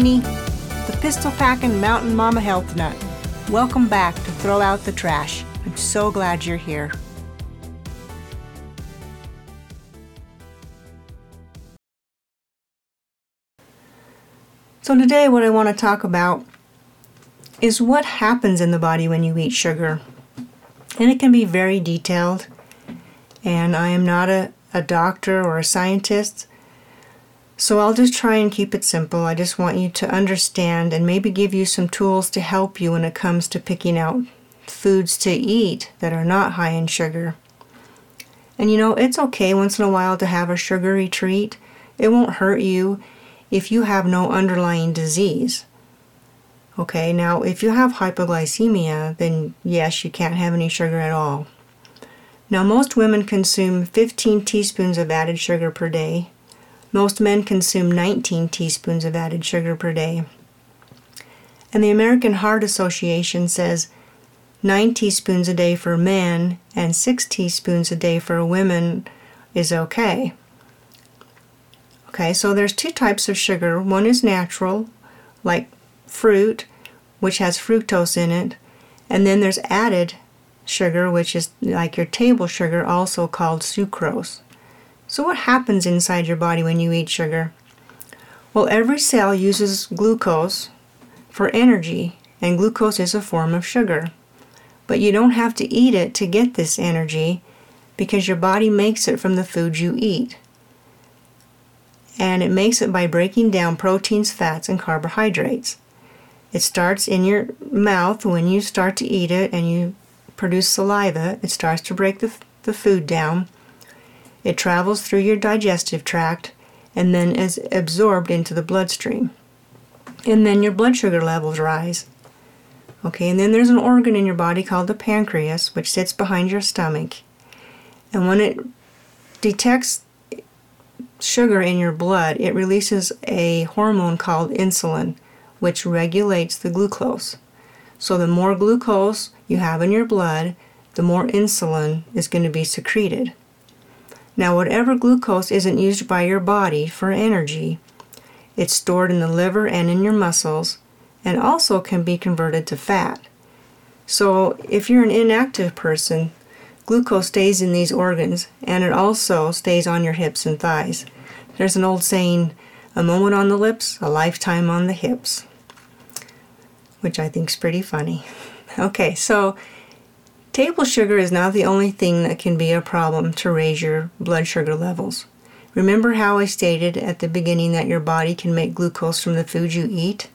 the pistol packing mountain mama health nut. Welcome back to Throw Out the Trash. I'm so glad you're here. So, today, what I want to talk about is what happens in the body when you eat sugar. And it can be very detailed, and I am not a, a doctor or a scientist, so I'll just try and keep it simple. I just want you to understand and maybe give you some tools to help you when it comes to picking out foods to eat that are not high in sugar. And you know, it's okay once in a while to have a sugary treat. It won't hurt you if you have no underlying disease. Okay, now if you have hypoglycemia, then yes, you can't have any sugar at all. Now, most women consume 15 teaspoons of added sugar per day. Most men consume 19 teaspoons of added sugar per day. And the American Heart Association says 9 teaspoons a day for men and 6 teaspoons a day for women is okay. Okay, so there's two types of sugar. One is natural, like fruit, which has fructose in it, and then there's added sugar, which is like your table sugar, also called sucrose. So, what happens inside your body when you eat sugar? Well, every cell uses glucose for energy, and glucose is a form of sugar. But you don't have to eat it to get this energy because your body makes it from the food you eat and it makes it by breaking down proteins, fats, and carbohydrates. It starts in your mouth when you start to eat it and you produce saliva. It starts to break the, the food down. It travels through your digestive tract and then is absorbed into the bloodstream. And then your blood sugar levels rise. Okay, and then there's an organ in your body called the pancreas, which sits behind your stomach. And when it detects sugar in your blood, it releases a hormone called insulin, which regulates the glucose. So, the more glucose you have in your blood, the more insulin is going to be secreted. Now, whatever glucose isn't used by your body for energy, it's stored in the liver and in your muscles, and also can be converted to fat. So, if you're an inactive person, Glucose stays in these organs and it also stays on your hips and thighs. There's an old saying a moment on the lips, a lifetime on the hips, which I think is pretty funny. Okay, so table sugar is not the only thing that can be a problem to raise your blood sugar levels. Remember how I stated at the beginning that your body can make glucose from the food you eat?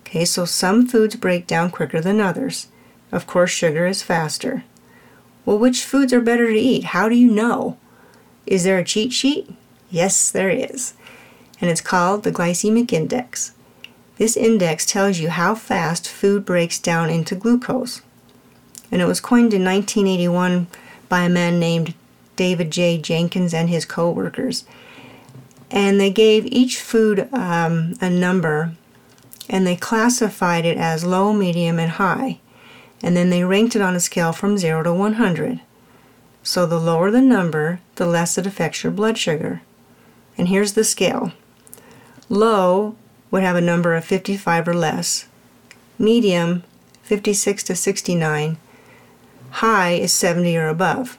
Okay, so some foods break down quicker than others. Of course, sugar is faster. Well, which foods are better to eat? How do you know? Is there a cheat sheet? Yes, there is. And it's called the glycemic index. This index tells you how fast food breaks down into glucose. And it was coined in 1981 by a man named David J. Jenkins and his co workers. And they gave each food um, a number and they classified it as low, medium, and high and then they ranked it on a scale from 0 to 100. So the lower the number, the less it affects your blood sugar. And here's the scale low would have a number of 55 or less, medium, 56 to 69, high is 70 or above.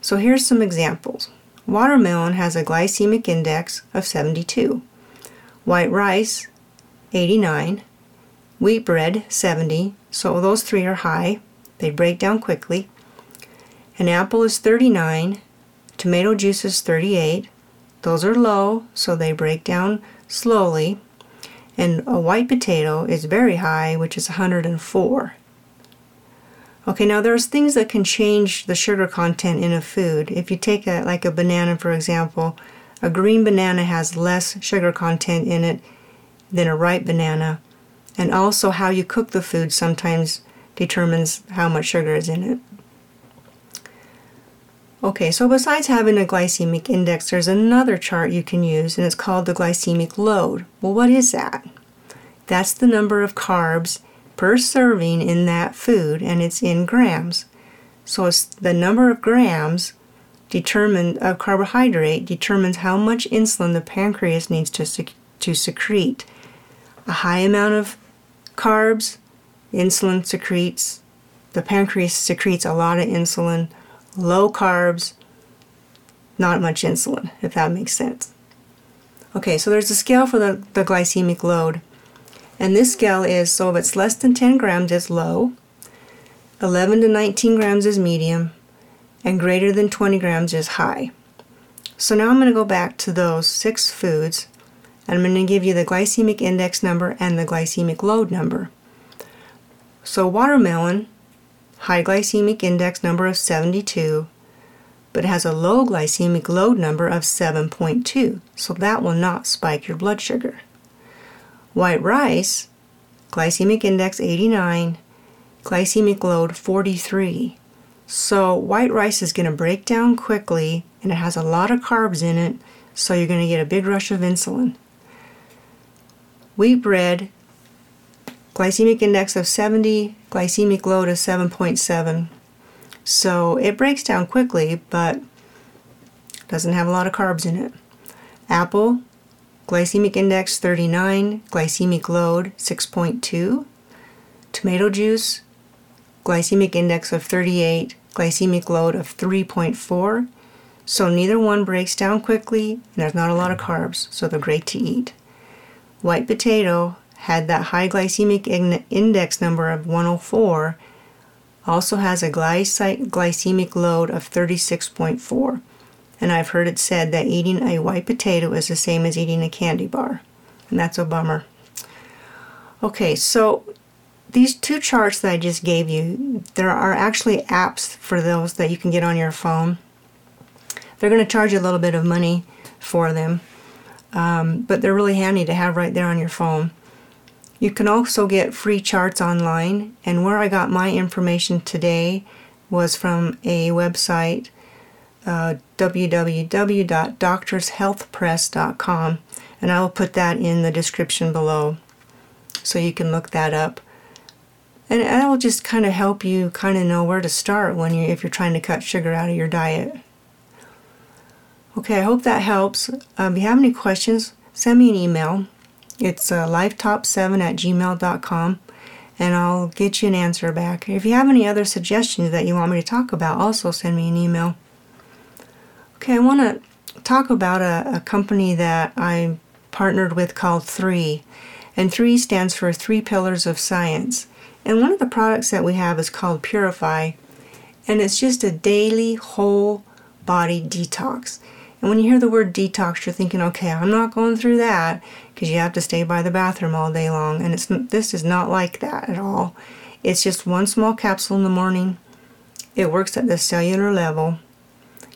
So here's some examples. Watermelon has a glycemic index of 72, white rice, 89, wheat bread, 70, so those three are high. They break down quickly. An apple is 39. Tomato juice is 38. Those are low, so they break down slowly. And a white potato is very high, which is 104. Okay, now there's things that can change the sugar content in a food. If you take a, like a banana, for example, a green banana has less sugar content in it than a ripe banana and also how you cook the food sometimes determines how much sugar is in it. Okay, so besides having a glycemic index, there's another chart you can use, and it's called the glycemic load. Well, what is that? That's the number of carbs per serving in that food, and it's in grams. So it's the number of grams determined of carbohydrate determines how much insulin the pancreas needs to, sec- to secrete. a high amount of carbs, insulin secretes, the pancreas secretes a lot of insulin, low carbs, not much insulin, if that makes sense. Okay, so there's a scale for the, the glycemic load. And this scale is so if it's less than 10 grams, it's low, 11 to 19 grams is medium, and greater than 20 grams is high. So now I'm going to go back to those six foods and I'm going to give you the glycemic index number and the glycemic load number. So watermelon, high glycemic index number of 72, but has a low glycemic load number of 7.2, so that will not spike your blood sugar. White rice, glycemic index 89, glycemic load 43. So white rice is going to break down quickly and it has a lot of carbs in it, so you're going to get a big rush of insulin. Wheat bread, glycemic index of 70, glycemic load of 7.7. So it breaks down quickly, but doesn't have a lot of carbs in it. Apple, glycemic index 39, glycemic load 6.2. Tomato juice, glycemic index of 38, glycemic load of 3.4. So neither one breaks down quickly, and there's not a lot of carbs, so they're great to eat. White potato had that high glycemic index number of 104 also has a glycemic load of 36.4. And I've heard it said that eating a white potato is the same as eating a candy bar. And that's a bummer. Okay, so these two charts that I just gave you, there are actually apps for those that you can get on your phone. They're going to charge you a little bit of money for them, um, but they're really handy to have right there on your phone. You can also get free charts online, and where I got my information today was from a website, uh, www.doctorshealthpress.com, and I will put that in the description below so you can look that up. And that will just kind of help you kind of know where to start when you if you're trying to cut sugar out of your diet. Okay, I hope that helps. Um, if you have any questions, send me an email it's uh, lifetop7 at gmail.com and I'll get you an answer back. If you have any other suggestions that you want me to talk about, also send me an email. Okay, I want to talk about a, a company that I partnered with called Three. And Three stands for Three Pillars of Science. And one of the products that we have is called Purify. And it's just a daily whole body detox. And when you hear the word detox, you're thinking, okay, I'm not going through that because you have to stay by the bathroom all day long. And it's this is not like that at all. It's just one small capsule in the morning. It works at the cellular level.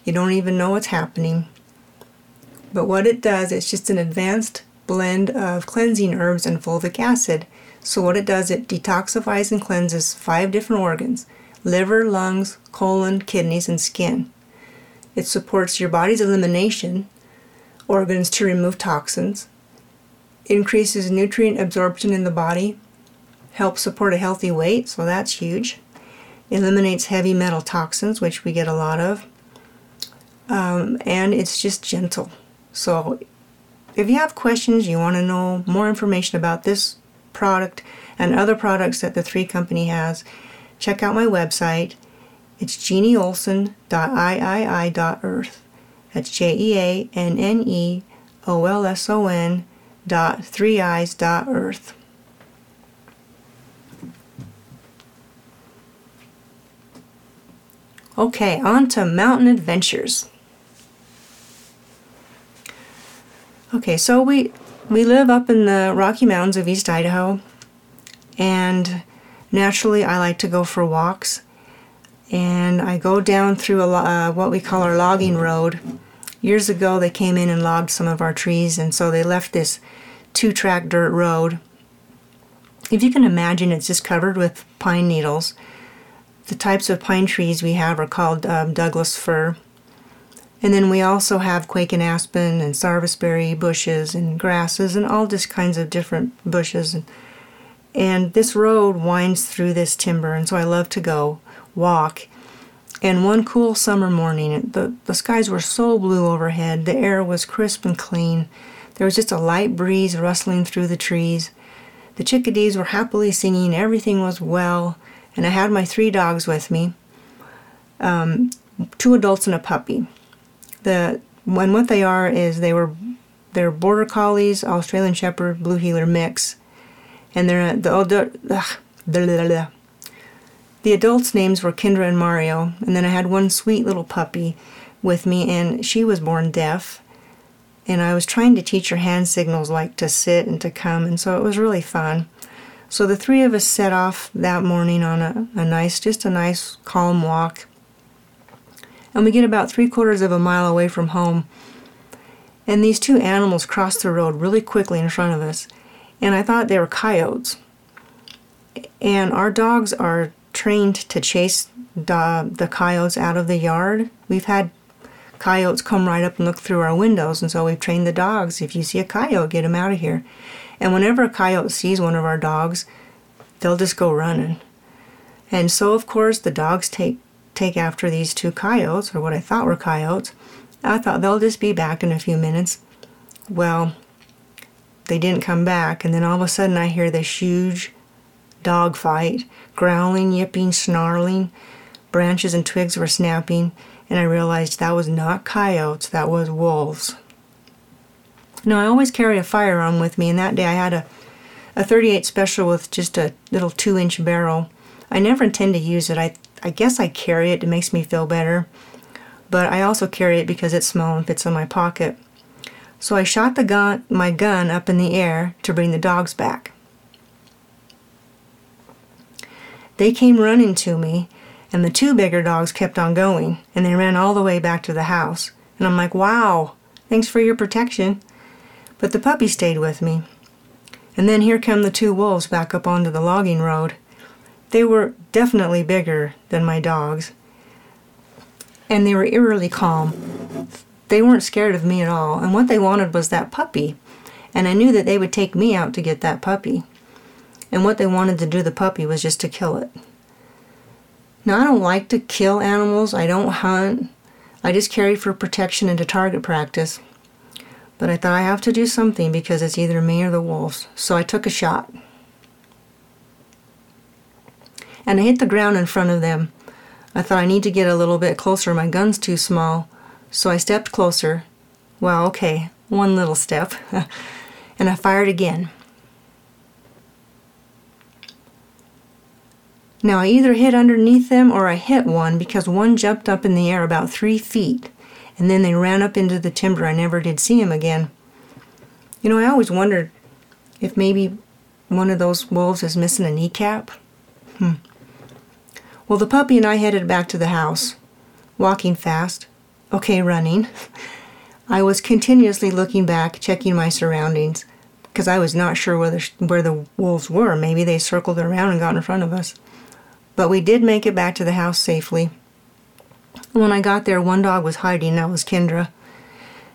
You don't even know what's happening. But what it does, it's just an advanced blend of cleansing herbs and fulvic acid. So what it does, it detoxifies and cleanses five different organs liver, lungs, colon, kidneys, and skin. It supports your body's elimination organs to remove toxins, increases nutrient absorption in the body, helps support a healthy weight, so that's huge, eliminates heavy metal toxins, which we get a lot of, um, and it's just gentle. So if you have questions, you want to know more information about this product and other products that the Three Company has, check out my website it's jeanneolson.iii.earth. That's J E A N N E O L S O N dot three eyes dot earth. Okay, on to mountain adventures. Okay, so we we live up in the Rocky Mountains of East Idaho, and naturally I like to go for walks and I go down through a, uh, what we call our logging road. Years ago, they came in and logged some of our trees, and so they left this two track dirt road. If you can imagine, it's just covered with pine needles. The types of pine trees we have are called um, Douglas fir. And then we also have quake and aspen and sarvisberry bushes and grasses and all just kinds of different bushes. And, and this road winds through this timber, and so I love to go walk. And one cool summer morning, the, the skies were so blue overhead, the air was crisp and clean. There was just a light breeze rustling through the trees. The chickadees were happily singing, everything was well, and I had my three dogs with me um, two adults and a puppy. The when what they are is they were they're border collies, Australian Shepherd, Blue Heeler mix, and they're uh, the older. The adults' names were Kendra and Mario, and then I had one sweet little puppy with me, and she was born deaf. And I was trying to teach her hand signals like to sit and to come, and so it was really fun. So the three of us set off that morning on a, a nice, just a nice, calm walk. And we get about three quarters of a mile away from home, and these two animals crossed the road really quickly in front of us, and I thought they were coyotes. And our dogs are trained to chase the, the coyotes out of the yard. We've had coyotes come right up and look through our windows, and so we've trained the dogs. If you see a coyote, get him out of here. And whenever a coyote sees one of our dogs, they'll just go running. And so, of course, the dogs take take after these two coyotes, or what I thought were coyotes. I thought they'll just be back in a few minutes. Well, they didn't come back, and then all of a sudden I hear this huge dog fight, growling, yipping, snarling. Branches and twigs were snapping, and I realized that was not coyotes, that was wolves. Now, I always carry a firearm with me, and that day I had a, a 38 special with just a little two inch barrel. I never intend to use it. I, I guess I carry it, it makes me feel better. But I also carry it because it's small and fits in my pocket. So I shot the gun, my gun up in the air to bring the dogs back. They came running to me, and the two bigger dogs kept on going, and they ran all the way back to the house. And I'm like, wow, thanks for your protection. But the puppy stayed with me. And then here come the two wolves back up onto the logging road. They were definitely bigger than my dogs, and they were eerily calm. They weren't scared of me at all, and what they wanted was that puppy. And I knew that they would take me out to get that puppy and what they wanted to do the puppy was just to kill it. Now, I don't like to kill animals, I don't hunt, I just carry for protection and to target practice. But I thought I have to do something because it's either me or the wolves, so I took a shot. And I hit the ground in front of them. I thought I need to get a little bit closer, my gun's too small, so I stepped closer. Well, okay, one little step. and I fired again. Now, I either hit underneath them or I hit one because one jumped up in the air about three feet and then they ran up into the timber. I never did see him again. You know, I always wondered if maybe one of those wolves is missing a kneecap. Hmm. Well, the puppy and I headed back to the house, walking fast, okay, running. I was continuously looking back, checking my surroundings, because I was not sure whether, where the wolves were. Maybe they circled around and got in front of us. But we did make it back to the house safely. When I got there, one dog was hiding, that was Kendra.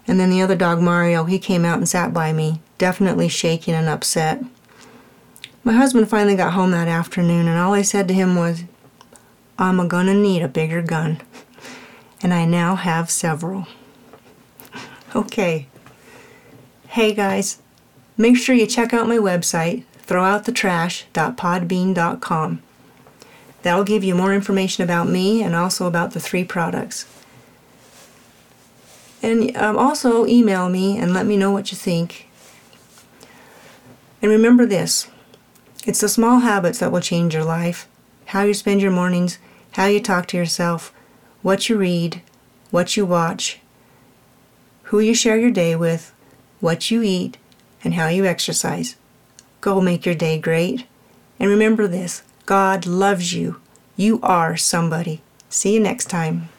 And then the other dog, Mario, he came out and sat by me, definitely shaking and upset. My husband finally got home that afternoon, and all I said to him was, I'm gonna need a bigger gun. And I now have several. Okay. Hey guys, make sure you check out my website, throwoutthetrash.podbean.com. That'll give you more information about me and also about the three products. And um, also email me and let me know what you think. And remember this it's the small habits that will change your life how you spend your mornings, how you talk to yourself, what you read, what you watch, who you share your day with, what you eat, and how you exercise. Go make your day great. And remember this God loves you. You are somebody. See you next time.